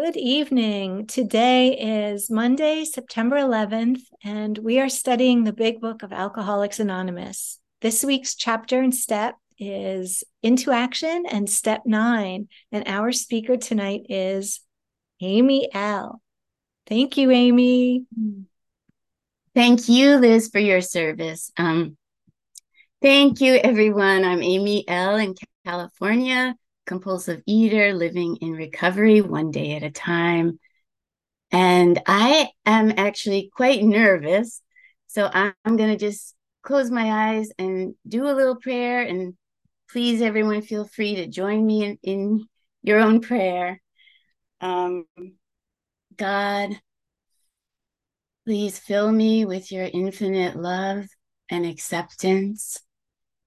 Good evening. Today is Monday, September 11th, and we are studying the big book of Alcoholics Anonymous. This week's chapter and step is Into Action and Step Nine. And our speaker tonight is Amy L. Thank you, Amy. Thank you, Liz, for your service. Um, thank you, everyone. I'm Amy L. in California compulsive eater living in recovery one day at a time. And I am actually quite nervous. So I'm, going to just close my eyes and do a little prayer. And please, everyone, feel free to join me in, in your own prayer. Um, God, please fill me with your infinite love and acceptance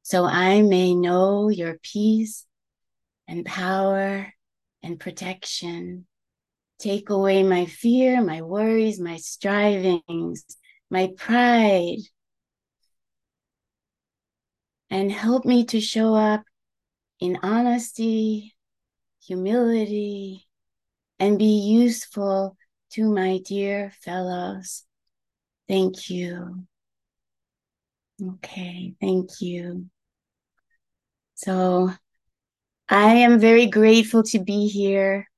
so I may know your peace and power and protection. Take away my fear, my worries, my strivings, my pride, and help me to show up in honesty, humility, and be useful to my dear fellows. Thank you. Okay, thank you. So I am very grateful to be here.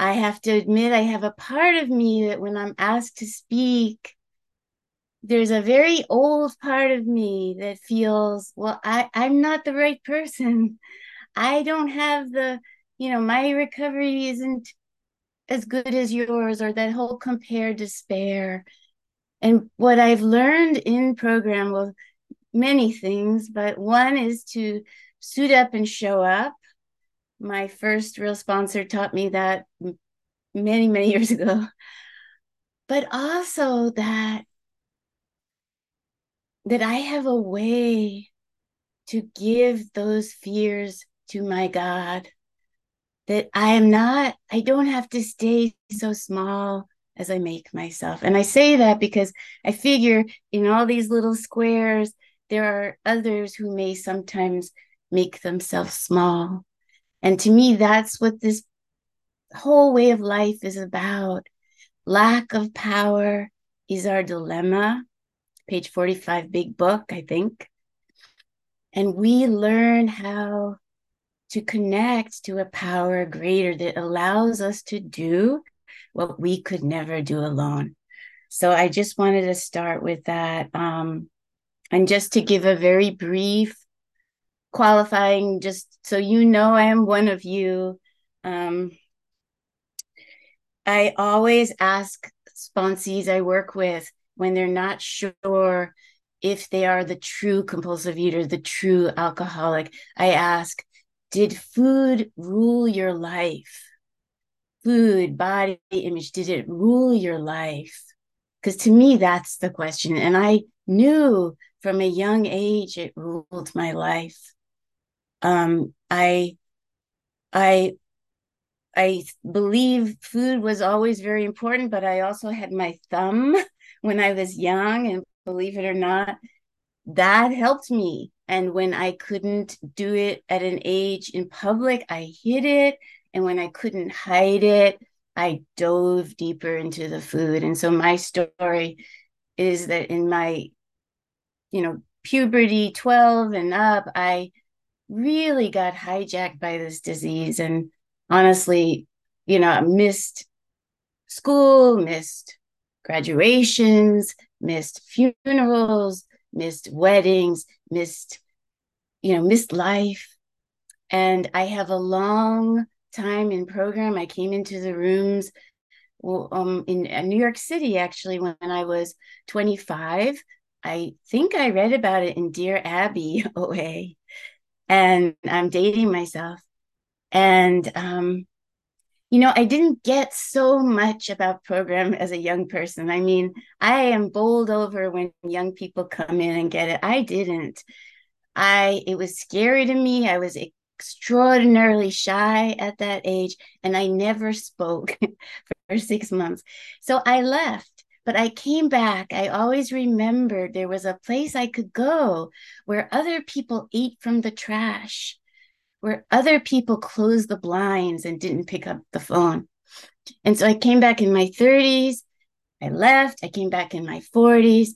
I have to admit, I have a part of me that when I'm asked to speak, there's a very old part of me that feels, well, I, I'm not the right person. I don't have the, you know, my recovery isn't as good as yours, or that whole compare despair. And what I've learned in program, well, many things, but one is to suit up and show up. My first real sponsor taught me that many, many years ago. But also that that I have a way to give those fears to my God. That I am not, I don't have to stay so small as I make myself. And I say that because I figure in all these little squares, there are others who may sometimes make themselves small. And to me, that's what this whole way of life is about. Lack of power is our dilemma. Page 45, big book, I think. And we learn how to connect to a power greater that allows us to do what we could never do alone. So I just wanted to start with that. Um, and just to give a very brief qualifying, just so you know, I am one of you. Um, I always ask sponsees I work with when they're not sure if they are the true compulsive eater, the true alcoholic. I ask, did food rule your life? Food, body image, did it rule your life? Because to me, that's the question. And I knew from a young age it ruled my life um, I I I believe food was always very important, but I also had my thumb when I was young, and believe it or not, that helped me. And when I couldn't do it at an age in public, I hid it. And when I couldn't hide it, I dove deeper into the food. And so my story is that in my, you know, puberty, 12 and up, I really got hijacked by this disease and honestly you know missed school missed graduations missed funerals missed weddings missed you know missed life. And i have a long time in program. I came into the rooms um, in uh, new york city actually when i was 25 i think i read about it in dear abby oa and I'm dating myself. And, um, you know, I didn't get so much about program as a young person. I mean, I am bowled over when young people come in and get it. I didn't. I, it was scary to me. I was extraordinarily shy at that age, and I never spoke for six months. So I left. But I came back. I always remembered there was a place I could go where other people ate from the trash, where other people closed the blinds and didn't pick up the phone. And so I came back in my 30s. I left. I came back in my 40s.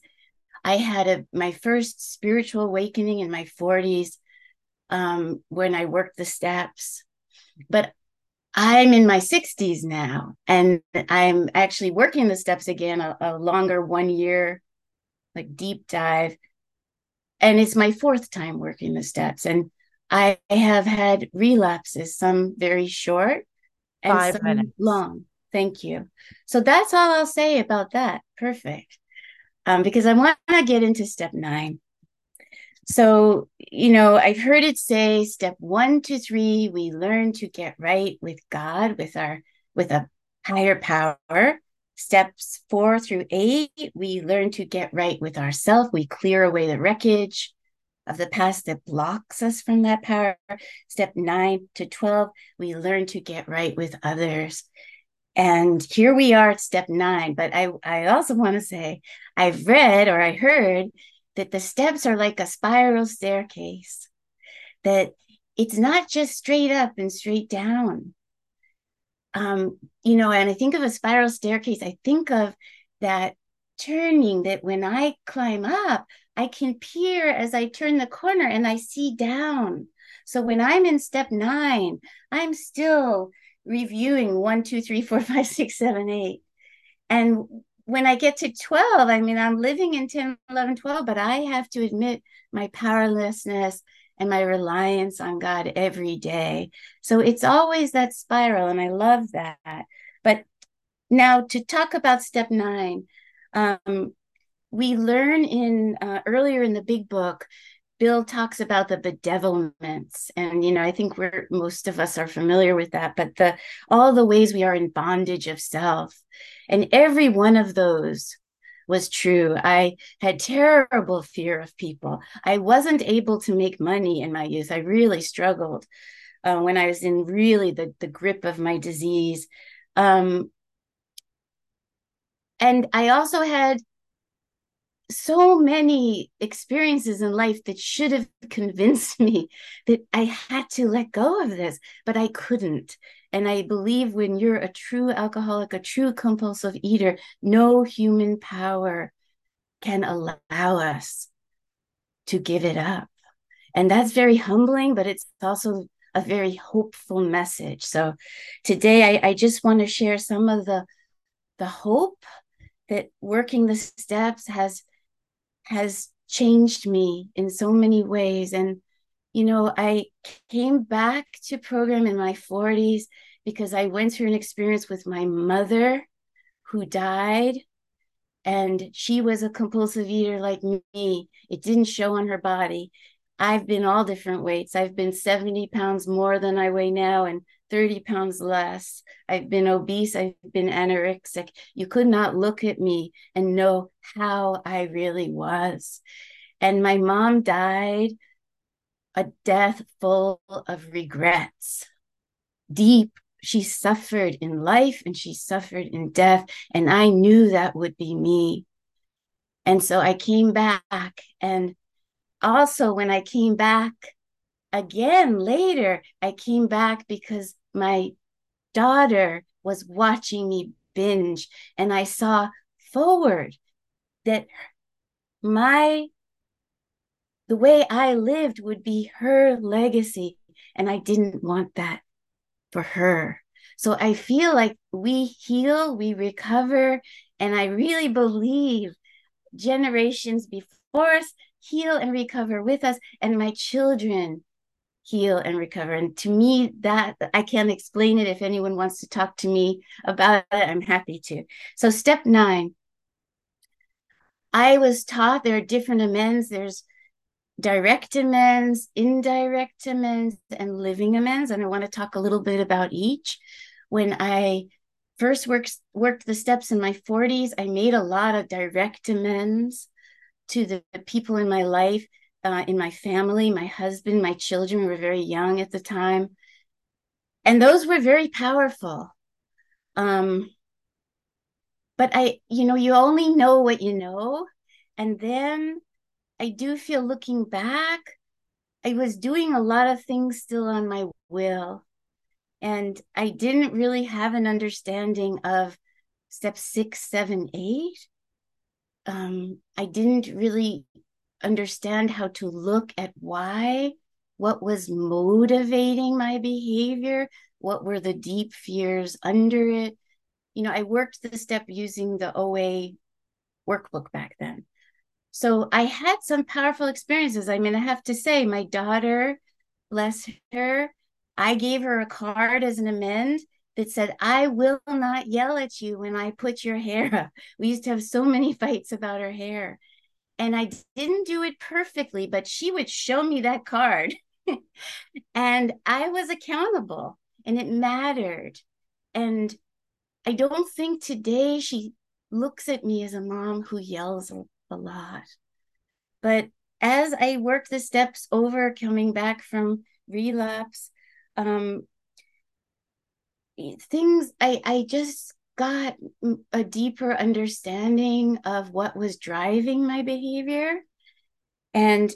I had a my first spiritual awakening in my 40s um, when I worked the steps. But I'm in my 60s now, and I'm actually working the steps again, a, a longer one year, like deep dive. And it's my fourth time working the steps. And I have had relapses, some very short and Five some minutes. long. Thank you. So that's all I'll say about that. Perfect. Um, because I want to get into step nine. So, you know, I've heard it say step one to three, we learn to get right with God, with our with a higher power. Steps four through eight, we learn to get right with ourselves. We clear away the wreckage of the past that blocks us from that power. Step nine to 12, we learn to get right with others. And here we are at step nine. But I, I also want to say I've read or I heard that the steps are like a spiral staircase, that it's not just straight up and straight down. Um, you know, and I think of a spiral staircase, I think of that turning that when I climb up, I can peer as I turn the corner and I see down. So when I'm in step nine, I'm still reviewing one, two, three, four, five, six, seven, eight. And when I get to 12, I mean, I'm living in 10, 11, 12, but I have to admit my powerlessness and my reliance on God every day. So it's always that spiral, and I love that. But now to talk about step nine, um, we learn in uh, earlier in the big book bill talks about the bedevilments and you know i think we're most of us are familiar with that but the all the ways we are in bondage of self and every one of those was true. I had terrible fear of people. I wasn't able to make money in my youth. I really struggled uh, when i was in really the, the grip of my disease. Um, and i also had so many experiences in life that should have convinced me that I had to let go of this, but I couldn't. And I believe when you're a true alcoholic, a true compulsive eater, no human power can allow us to give it up. And that's very humbling, but it's also a very hopeful message. So today I, I just want to share some of the the hope that working the steps has has changed me in so many ways. And, you know, I came back to program in my 40s because I went through an experience with my mother who died. And she was a compulsive eater like me. It didn't show on her body. I've been all different weights. I've been 70 pounds more than I weigh now and 30 pounds less. I've been obese. I've been anorexic. You could not look at me and know how I really was. And my mom died a death full of regrets. Deep, she suffered in life and she suffered in death. And I knew that would be me. And so I came back. And also, when I came back, again later, I came back because my daughter was watching me binge and I saw forward that my the way I lived would be her legacy and I didn't want that for her. So I feel like we heal, we recover and I really believe generations before us heal and recover with us and my children heal and recover. And to me, that I can't explain it. If anyone wants to talk to me about it, I'm happy to. So, step nine, I was taught there are different amends. There's direct amends, indirect amends, and living amends. And I want to talk a little bit about each. When I first worked worked the steps in my 40s, I made a lot of direct amends to the people in my life uh, in my family. My husband, my children were very young at the time. And those were very powerful. Um, but I, you know, you only know what you know. And then I do feel looking back, I was doing a lot of things still on my will. And I didn't really have an understanding of step six, seven, eight. Um, I didn't really understand how to look at why, what was motivating my behavior, what were the deep fears under it. You know, I worked the step using the OA workbook back then. So I had some powerful experiences. I mean, I have to say, my daughter, bless her, I gave her a card as an amend that said, I will not yell at you when I put your hair up. We used to have so many fights about her hair. And I didn't do it perfectly, but she would show me that card. and I was accountable and it mattered. And I don't think today she looks at me as a mom who yells a lot. But as I work the steps over, coming back from relapse, um, things I, I just got a deeper understanding of what was driving my behavior. And,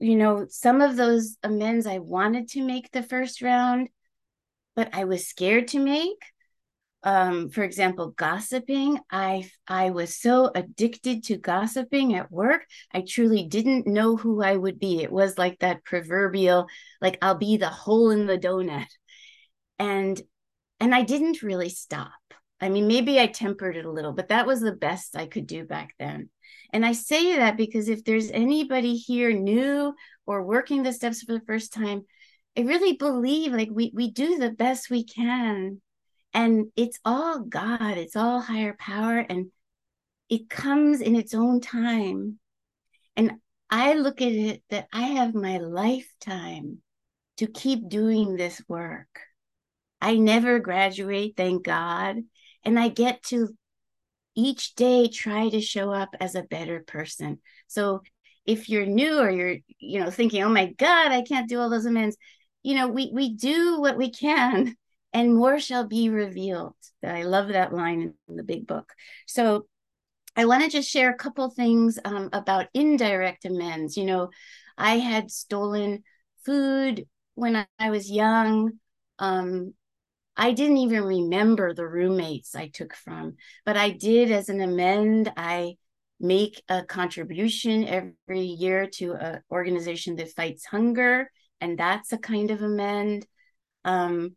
you know, some of those amends I wanted to make the first round, but I was scared to make um, for example, gossiping. I I was so addicted to gossiping at work. I truly didn't know who I would be. It was like that proverbial, like I'll be the hole in the donut, and and I didn't really stop. I mean, maybe I tempered it a little, but that was the best I could do back then. And I say that because if there's anybody here new or working the steps for the first time, I really believe like we we do the best we can and it's all God, it's all higher power, and it comes in its own time. And I look at it that I have my lifetime to keep doing this work. I never graduate, thank God. And I get to each day try to show up as a better person. So if you're new or you're, you know, thinking, oh my God, I can't do all those amends, you know, we we do what we can and more shall be revealed. I love that line in the big book. So I want to just share a couple things um, about indirect amends. You know, I had stolen food when I was young. Um, I didn't even remember the roommates I took from, but I did as an amend. I make a contribution every year to an organization that fights hunger, and that's a kind of amend. Um,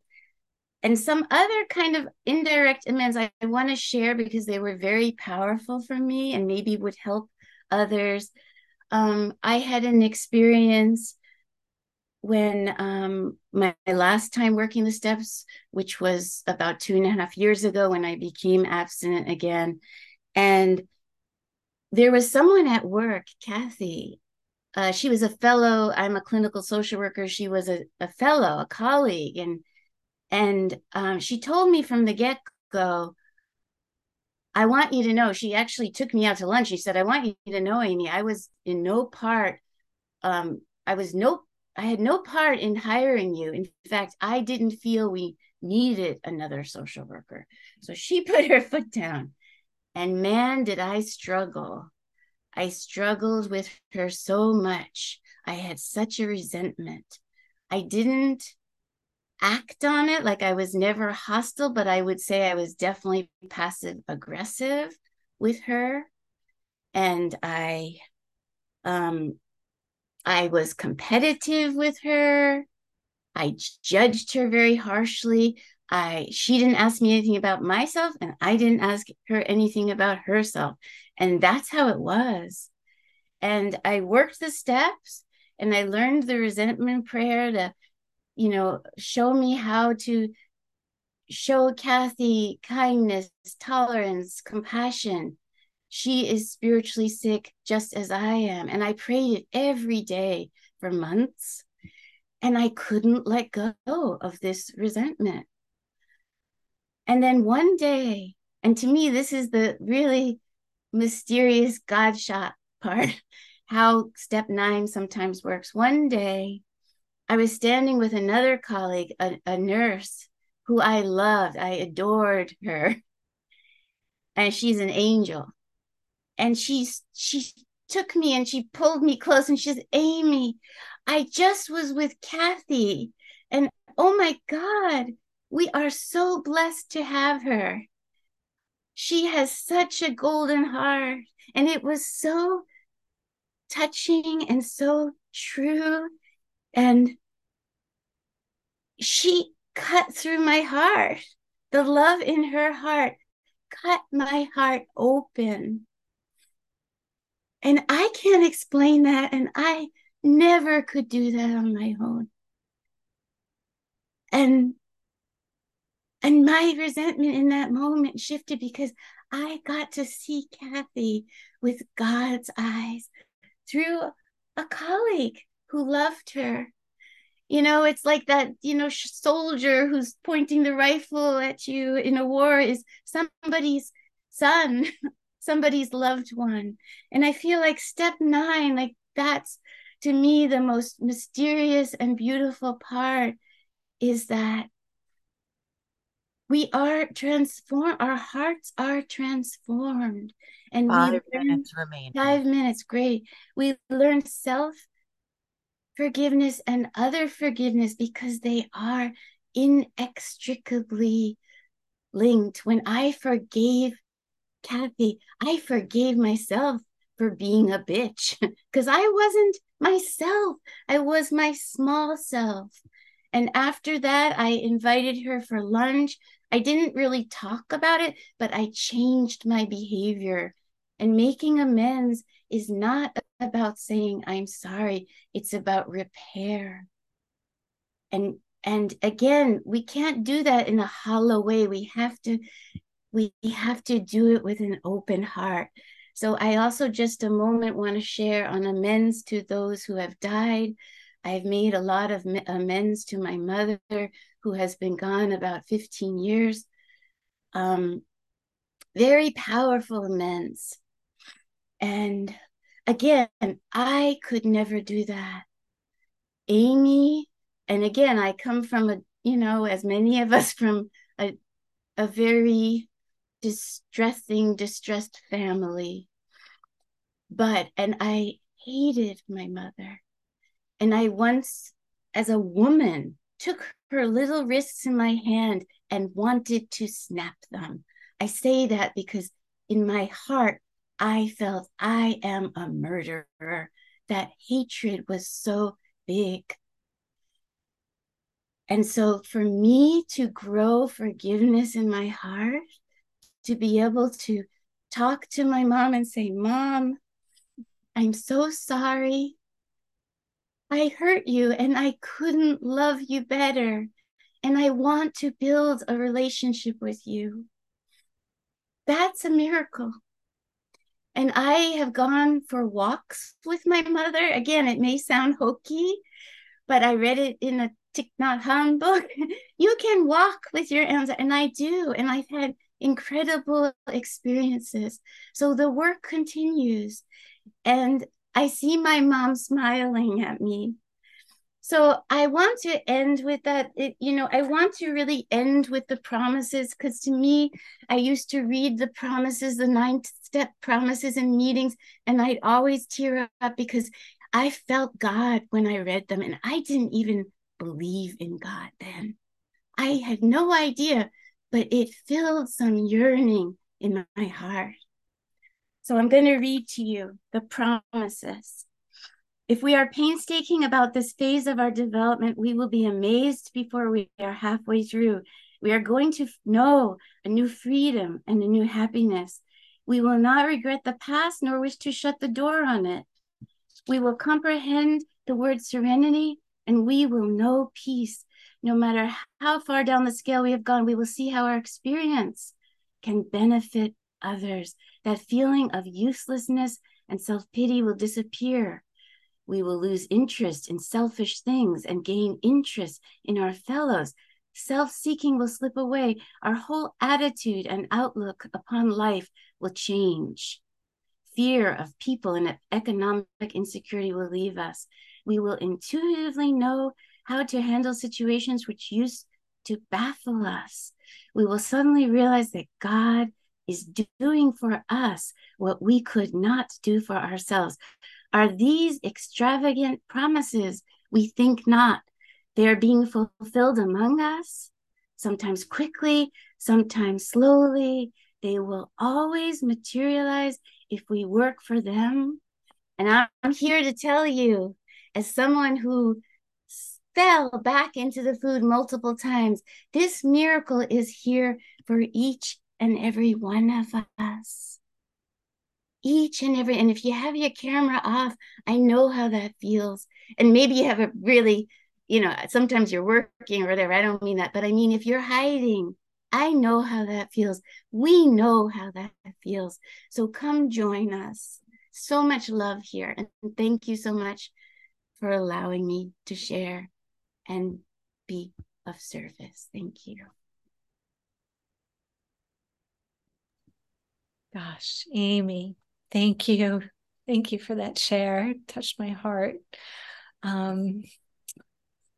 and some other kind of indirect amends I, I want to share because they were very powerful for me and maybe would help others. Um, I had an experience when um, my, my, last time working the steps, which was about two and a half years ago when I became abstinent again. And there was someone at work, Kathy. Uh, she was a fellow. I'm a clinical social worker. She was a, a fellow, a colleague. And and um, she told me from the get go, I want you to know, she actually took me out to lunch. She said, I want you to know, Amy, I was in no part, um, I was no, I had no part in hiring you. In fact, I didn't feel we needed another social worker. So she put her foot down. And man, did I struggle. I struggled with her so much. I had such a resentment. I didn't act on it. Like I was never hostile, but I would say I was definitely passive aggressive with her. And I um I was competitive with her. I judged her very harshly. I she didn't ask me anything about myself and I didn't ask her anything about herself. And that's how it was. And I worked the steps and I learned the resentment prayer to you know, show me how to show Kathy kindness, tolerance, compassion. She is spiritually sick just as I am. And I prayed it every day for months. And I couldn't let go of this resentment. And then one day, and to me, this is the really mysterious God shot part, how step nine sometimes works. One day, I was standing with another colleague, a, a nurse who I loved. I adored her. And she's an angel. And she's she took me and she pulled me close and she said, Amy, I just was with Kathy. And oh my God, We are so blessed to have her. She has such a golden heart. And it was so touching and so true. And she cut through my heart. The love in her heart cut my heart open. And I can't explain that. And I never could do that on my own. And and my resentment in that moment shifted because I got to see Kathy with God's eyes through a colleague who loved her. You know, it's like that, you know, soldier who's pointing the rifle at you in a war is somebody's son, somebody's loved one. And I feel like step nine, like that's to me the most mysterious and beautiful part is that we are transformed our hearts are transformed. And five we minutes remain five minutes great. We learn self forgiveness and other forgiveness because they are inextricably linked. When i forgave kathy i forgave myself for being a bitch because i wasn't myself i was my small self and after that, I invited her for lunch. I didn't really talk about it, but I changed my behavior. And making amends is not about saying I'm sorry, it's about repair. And and again, we can't do that in a hollow way. We have to we have to do it with an open heart. So I also just a moment want to share on amends to those who have died, I've made a lot of amends to my mother, who has been gone about 15 years. Um, very powerful amends. And again, I could never do that. Amy, and again, I come from a, you know, as many of us from a, a very distressing, distressed family. But, and I hated my mother. And I once, as a woman, took her little wrists in my hand and wanted to snap them. I say that because in my heart, I felt I am a murderer. That hatred was so big. And so, for me to grow forgiveness in my heart, to be able to talk to my mom and say, Mom, I'm so sorry. I hurt you and I couldn't love you better. And I want to build a relationship with you. That's a miracle. And I have gone for walks with my mother. Again, it may sound hokey, but I read it in a Thich Nhat Hanh book. you can walk with your ancestors, and I do. And I've had incredible experiences. So the work continues. And I see my mom smiling at me. So I want to end with that. It, you know, I want to really end with the promises because to me, I used to read the promises, the nine step promises in meetings, and I'd always tear up because I felt God when I read them, and I didn't even believe in God then. I had no idea, but it filled some yearning in my heart. So I'm going to read to you the promises. If we are painstaking about this phase of our development, we will be amazed before we are halfway through. We are going to know a new freedom and a new happiness. We will not regret the past nor wish to shut the door on it. We will comprehend the word serenity and we will know peace. No matter how far down the scale we have gone, we will see how our experience can benefit others that feeling of uselessness and self pity will disappear. We will lose interest in selfish things and gain interest in our fellows. Self seeking will slip away. Our whole attitude and outlook upon life will change. Fear of people and economic insecurity will leave us. We will intuitively know how to handle situations which used to baffle us. We will suddenly realize that God is doing for us what we could not do for ourselves. Are these extravagant promises? We think not. They are being fulfilled among us. sometimes quickly, sometimes slowly. They will always materialize if we work for them. And I'm here to tell you, as someone who fell back into the food multiple times, this miracle is here for each and every one of us. Each and every, and if you have your camera off, I know how that feels. And maybe you have a really, you know, sometimes you're working or whatever. I don't mean that, but I mean, if you're hiding, I know how that feels. We know how that feels. So come join us. So much love here. And thank you so much for allowing me to share and be of service. Thank you. Gosh, Amy, thank you. Thank you for that share. It touched my heart. Um,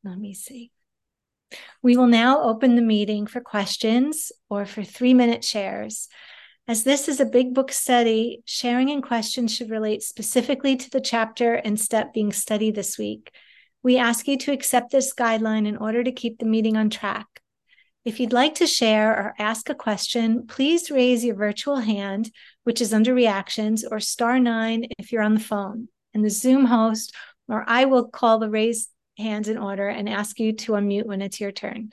let me see. We will now open the meeting for questions or for three minute shares. As this is a big book study, sharing and questions should relate specifically to the chapter and step being studied this week. We ask you to accept this guideline in order to keep the meeting on track. If you'd like to share or ask a question, please raise your virtual hand, which is under reactions, or star nine if you're on the phone. And the Zoom host or I will call the raise hands in order and ask you to unmute when it's your turn.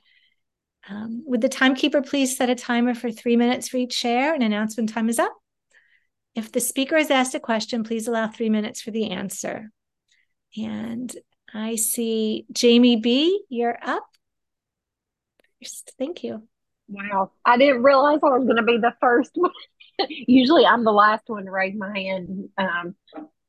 Um, would the timekeeper please set a timer for three minutes for each share and announce when time is up? If the speaker has asked a question, please allow three minutes for the answer. And I see Jamie B, you're up. First, thank you. Wow. I didn't realize I was going to be the first one. Usually I'm the last one to raise my hand. Um,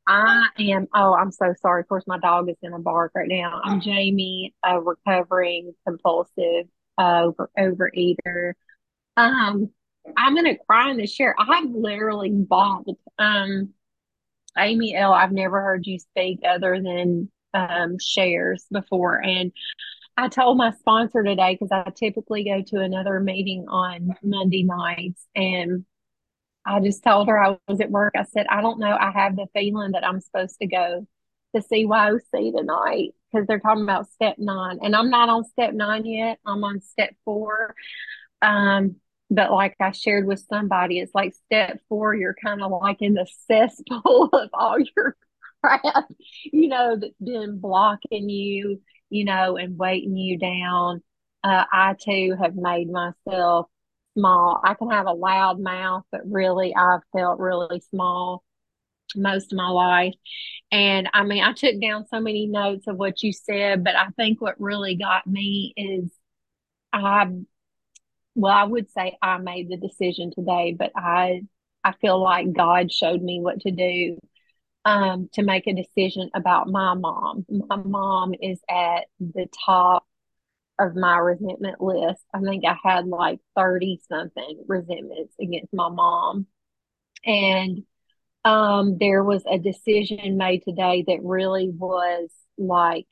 I am, oh, I'm so sorry. Of course, my dog is going to bark right now. I'm Jamie, a recovering compulsive uh, over overeater. Um, I'm going to cry in the share. I've literally bawled. Um, Amy L, I've never heard you speak other than um, shares before. And I told my sponsor today because I typically go to another meeting on Monday nights, and I just told her I was at work. I said, I don't know. I have the feeling that I'm supposed to go to CYOC tonight because they're talking about step nine, and I'm not on step nine yet. I'm on step four. Um, but like I shared with somebody, it's like step four, you're kind of like in the cesspool of all your crap, you know, that's been blocking you, you know, and weighting you down. Uh, I too have made myself small. I can have a loud mouth, but really I've felt really small most of my life. And I mean, I took down so many notes of what you said, but I think what really got me is I, well, I would say I made the decision today, but I, I feel like God showed me what to do um, to make a decision about my mom. My mom is at the top of my resentment list. I think I had like 30 something resentments against my mom. And um, there was a decision made today that really was like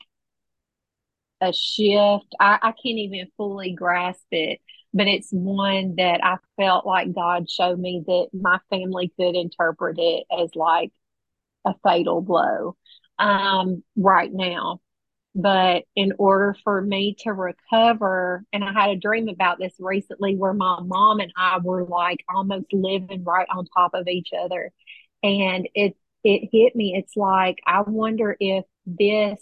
a shift. I, I can't even fully grasp it, but it's one that I felt like God showed me that my family could interpret it as like a fatal blow um, right now. But in order for me to recover, and I had a dream about this recently where my mom and I were like almost living right on top of each other. And it it hit me. It's like I wonder if this,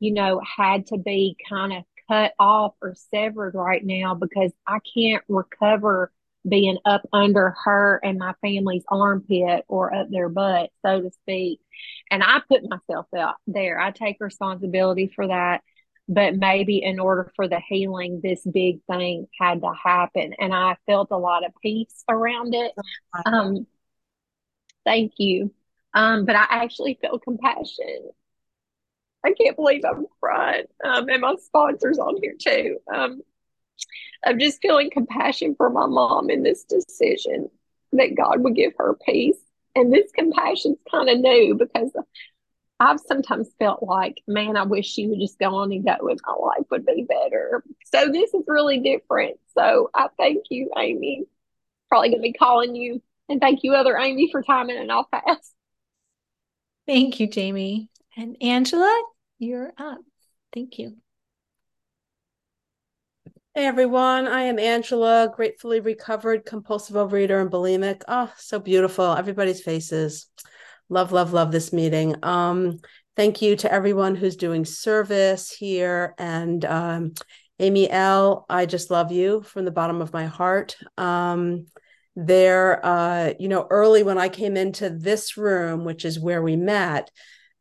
you know, had to be kind of cut off or severed right now because I can't recover being up under her and my family's armpit or up their butt, so to speak. And I put myself out there. I take responsibility for that. But maybe in order for the healing, this big thing had to happen. And I felt a lot of peace around it. Um, thank you. Um, but I actually felt compassion. I can't believe I'm crying. Um, and my sponsor's on here too. Um, of just feeling compassion for my mom in this decision that God would give her peace. And this compassion's kind of new because I've sometimes felt like, man, I wish she would just go on and go and my life would be better. So this is really different. So I thank you, Amy. Probably going to be calling you. And thank you, other Amy, for timing and I'll pass. Thank you, Jamie. And Angela, you're up. Thank you. Hey everyone, I am Angela, gratefully recovered compulsive overeater and bulimic. Oh, so beautiful. Everybody's faces. Love, love, love this meeting. Um, thank you to everyone who's doing service here. And um, Amy L, I just love you from the bottom of my heart. Um, there, uh, you know, early when I came into this room, which is where we met,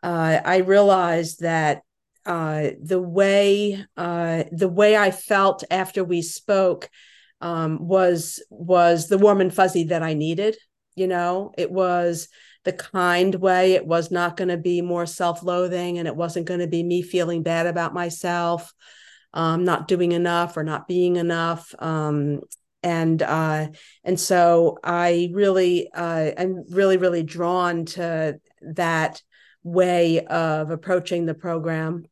uh, I realized that uh, the way uh, the way I felt after we spoke um, was was the warm and fuzzy that I needed. You know, it was the kind way. It was not going to be more self loathing, and it wasn't going to be me feeling bad about myself, um, not doing enough or not being enough. Um, and uh, and so I really uh, I'm really really drawn to that way of approaching the program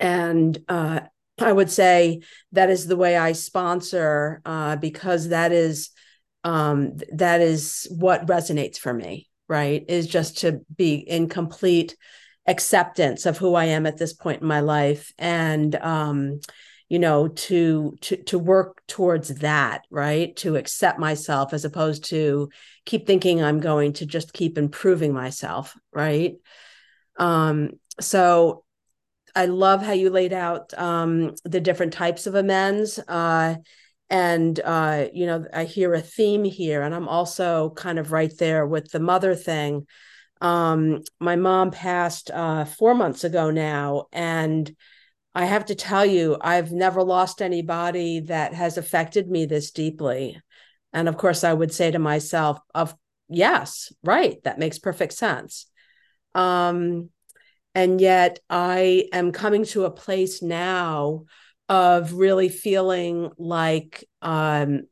and uh, I would say that is the way I sponsor uh, because that is um, that is what resonates for me. Right, is just to be in complete acceptance of who I am at this point in my life, and um, you know, to to to work towards that. Right, to accept myself as opposed to keep thinking I'm going to just keep improving myself. Right. Um, so I love how you laid out um, the different types of amends. Uh, and, uh, you know, I hear a theme here, and I'm also kind of right there with the mother thing. Um, my mom passed uh, four months ago now. And I have to tell you, I've never lost anybody that has affected me this deeply. And of course, I would say to myself, of yes, right, that makes perfect sense. Um, and yet i am coming to a place now of really feeling like um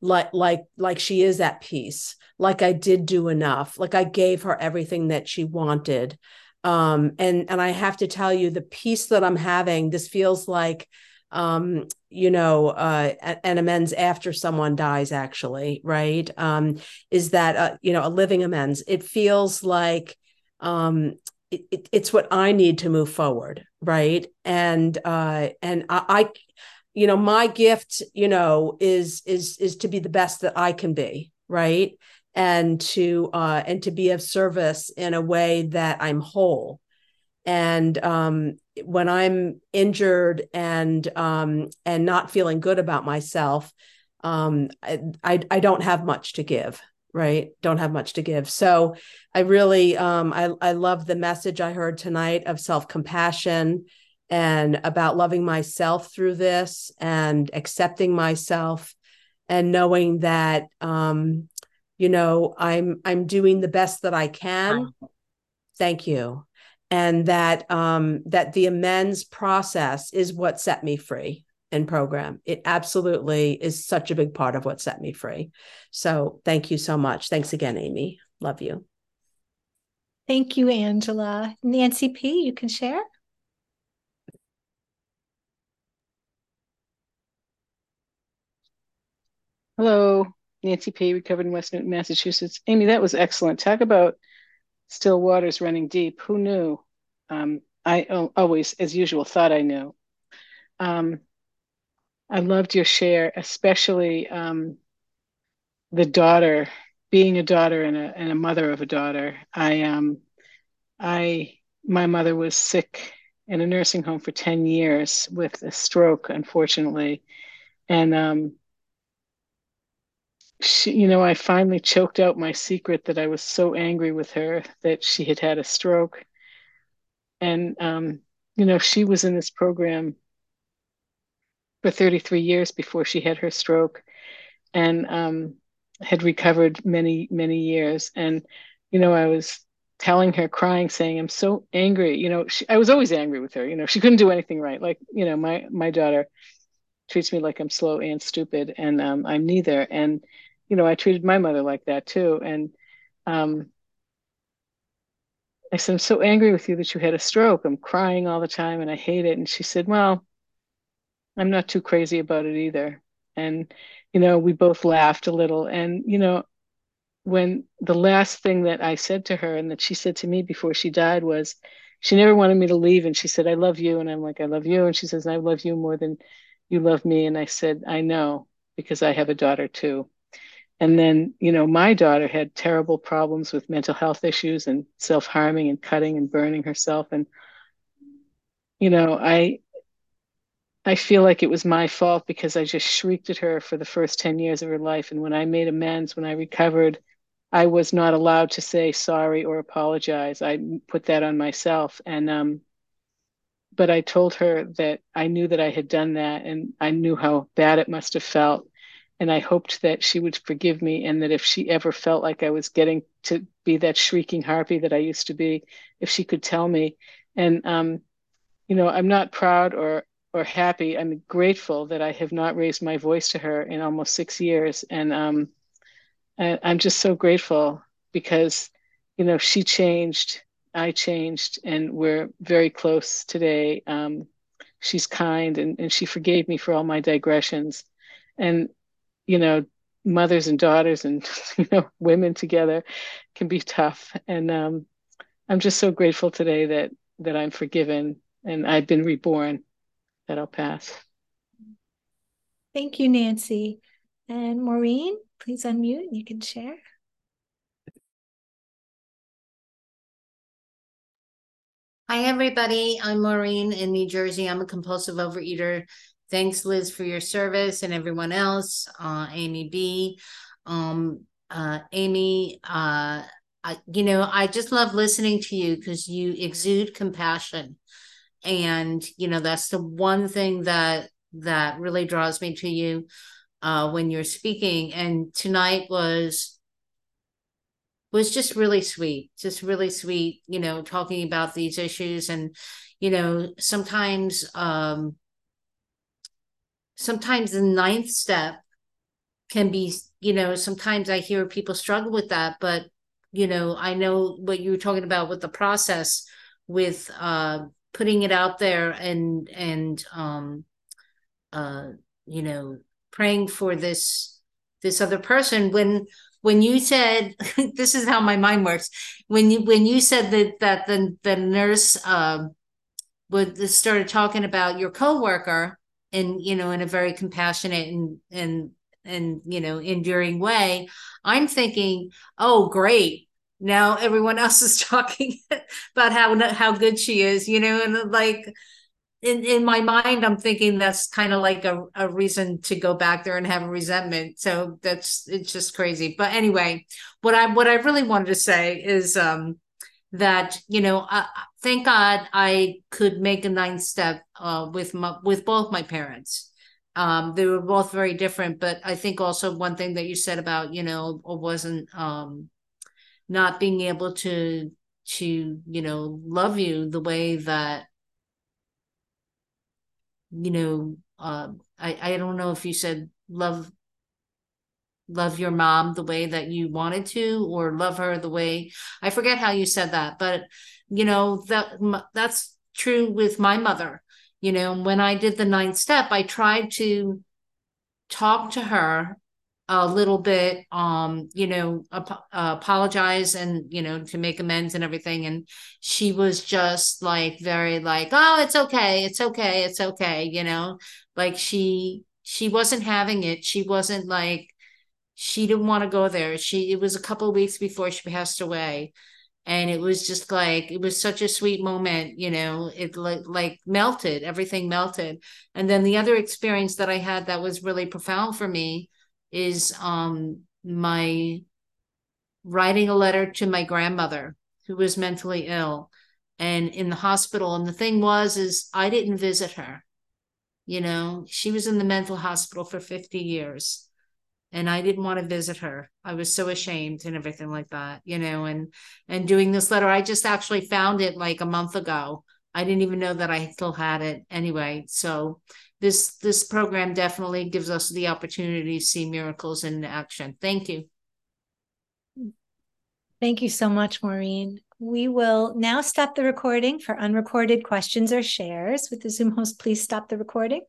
like like like she is at peace like i did do enough like i gave her everything that she wanted. Um and and i have to tell you the peace that i'm having this feels like um you know uh an amends after someone dies actually right? Um is that uh, you know a living amends. It feels like um it, it, it's what I need to move forward, right? And uh, and I, I, you know, my gift, you know, is is is to be the best that I can be, right? And to uh, and to be of service in a way that I'm whole. And um, when I'm injured and um, and not feeling good about myself, um, I, I I don't have much to give right? Don't have much to give. So i really um i i love the message i heard tonight of self-compassion and about loving myself through this and accepting myself and knowing that um you know i'm i'm doing the best that i can. Thank you. And that um that the amends process is what set me free and program. It absolutely is such a big part of what set me free. So thank you so much. Thanks again, Amy. Love you. Thank you, Angela. Nancy P., you can share. Hello, Nancy P., recovered in West Newton, Massachusetts. Amy, that was excellent. Talk about still waters running deep. Who knew? Um, I always, as usual, thought I knew. Um, I loved your share, especially um, the daughter, being a daughter and a and a mother of a daughter. I um, I my mother was sick in a nursing home for ten years with a stroke, unfortunately, and um, she, you know, I finally choked out my secret that I was so angry with her that she had had a stroke, and um, you know, she was in this program for 33 years before she had her stroke and um, had recovered many, many years. And, you know, I was telling her, crying, saying, I'm so angry. You know, she, I was always angry with her. You know, she couldn't do anything right. Like, you know, my, my daughter treats me like I'm slow and stupid, and um, I'm neither. And, you know, I treated my mother like that too. And um, I said, I'm so angry with you that you had a stroke. I'm crying all the time and I hate it. And she said, Well, I'm not too crazy about it either. And, you know, we both laughed a little. And, you know, when the last thing that I said to her and that she said to me before she died was, she never wanted me to leave. And she said, I love you. And I'm like, I love you. And she says, I love you more than You love me. And I said, I know because I have a daughter too. And then, you know, my daughter had terrible problems with mental health issues and self harming and cutting and burning herself. And, you know, I, I feel like it was my fault because I just shrieked at her for the first 10 years of her life. And when I made amends, when I recovered, I was not allowed to say sorry or apologize. I put that on myself. And, um, but I told her that I knew that I had done that and I knew how bad it must have felt. And I hoped that she would forgive me and that if she ever felt like I was getting to be that shrieking harpy that I used to be, if she could tell me. And, um, you know, I'm not proud or or happy. I'm grateful that I have not raised my voice to her in almost six years, and um, I, I'm just so grateful because, you know, she changed, I changed, and we're very close today. Um, she's kind, and and she forgave me for all my digressions, and you know, mothers and daughters and you know women together can be tough, and um, I'm just so grateful today that that I'm forgiven and I've been reborn that I'll pass. Thank you, Nancy. And Maureen, please unmute. You can share. Hi, everybody. I'm Maureen in New Jersey. I'm a compulsive overeater. Thanks, Liz, for your service and everyone else. Uh, Amy B. Um, uh, Amy, uh, I, you know, I just love listening to you because you exude compassion and you know that's the one thing that that really draws me to you uh, when you're speaking. And tonight was was just really sweet just really sweet you know talking about these issues. And you know sometimes um sometimes the ninth step can be you know sometimes i hear people struggle with that. But you know i know what you were talking about with the process with uh putting it out there and and um uh you know praying for this this other person. When when you said this is how my mind works. When you when you said that that the the nurse um would started talking about your coworker and you know in a very compassionate and and and you know enduring way i'm thinking oh great. Now everyone else is talking about how how good she is you know and like in in my mind i'm thinking that's kind of like a, a reason to go back there and have resentment. So that's it's just crazy. But anyway what i what i really wanted to say is um that you know uh, thank god i could make a ninth step uh with my with both my parents. Um they were both very different but i think also one thing that you said about you know wasn't um not being able to to you know love you the way that you know uh, I I don't know if you said love love your mom the way that you wanted to or love her the way I forget how you said that but you know that that's true with my mother. You know when I did the ninth step I tried to talk to her a little bit um you know ap- apologize and you know to make amends and everything. And she was just like very like oh it's okay it's okay it's okay you know? Like she she wasn't having it. She wasn't like she didn't want to go there. She it was a couple weeks before she passed away. And it was just like it was such a sweet moment you know? It like like melted. Everything melted. And then the other experience that i had that was really profound for me is um, my writing a letter to my grandmother who was mentally ill and in the hospital. And the thing was, is I didn't visit her. You know, she was in the mental hospital for 50 years and I didn't want to visit her. I was so ashamed and everything like that, you know, and and doing this letter, I just actually found it like a month ago. I didn't even know that I still had it anyway. So this this program definitely gives us the opportunity to see miracles in action. Thank you. Thank you so much, Maureen. We will now stop the recording for unrecorded questions or shares. With the Zoom host, please stop the recording.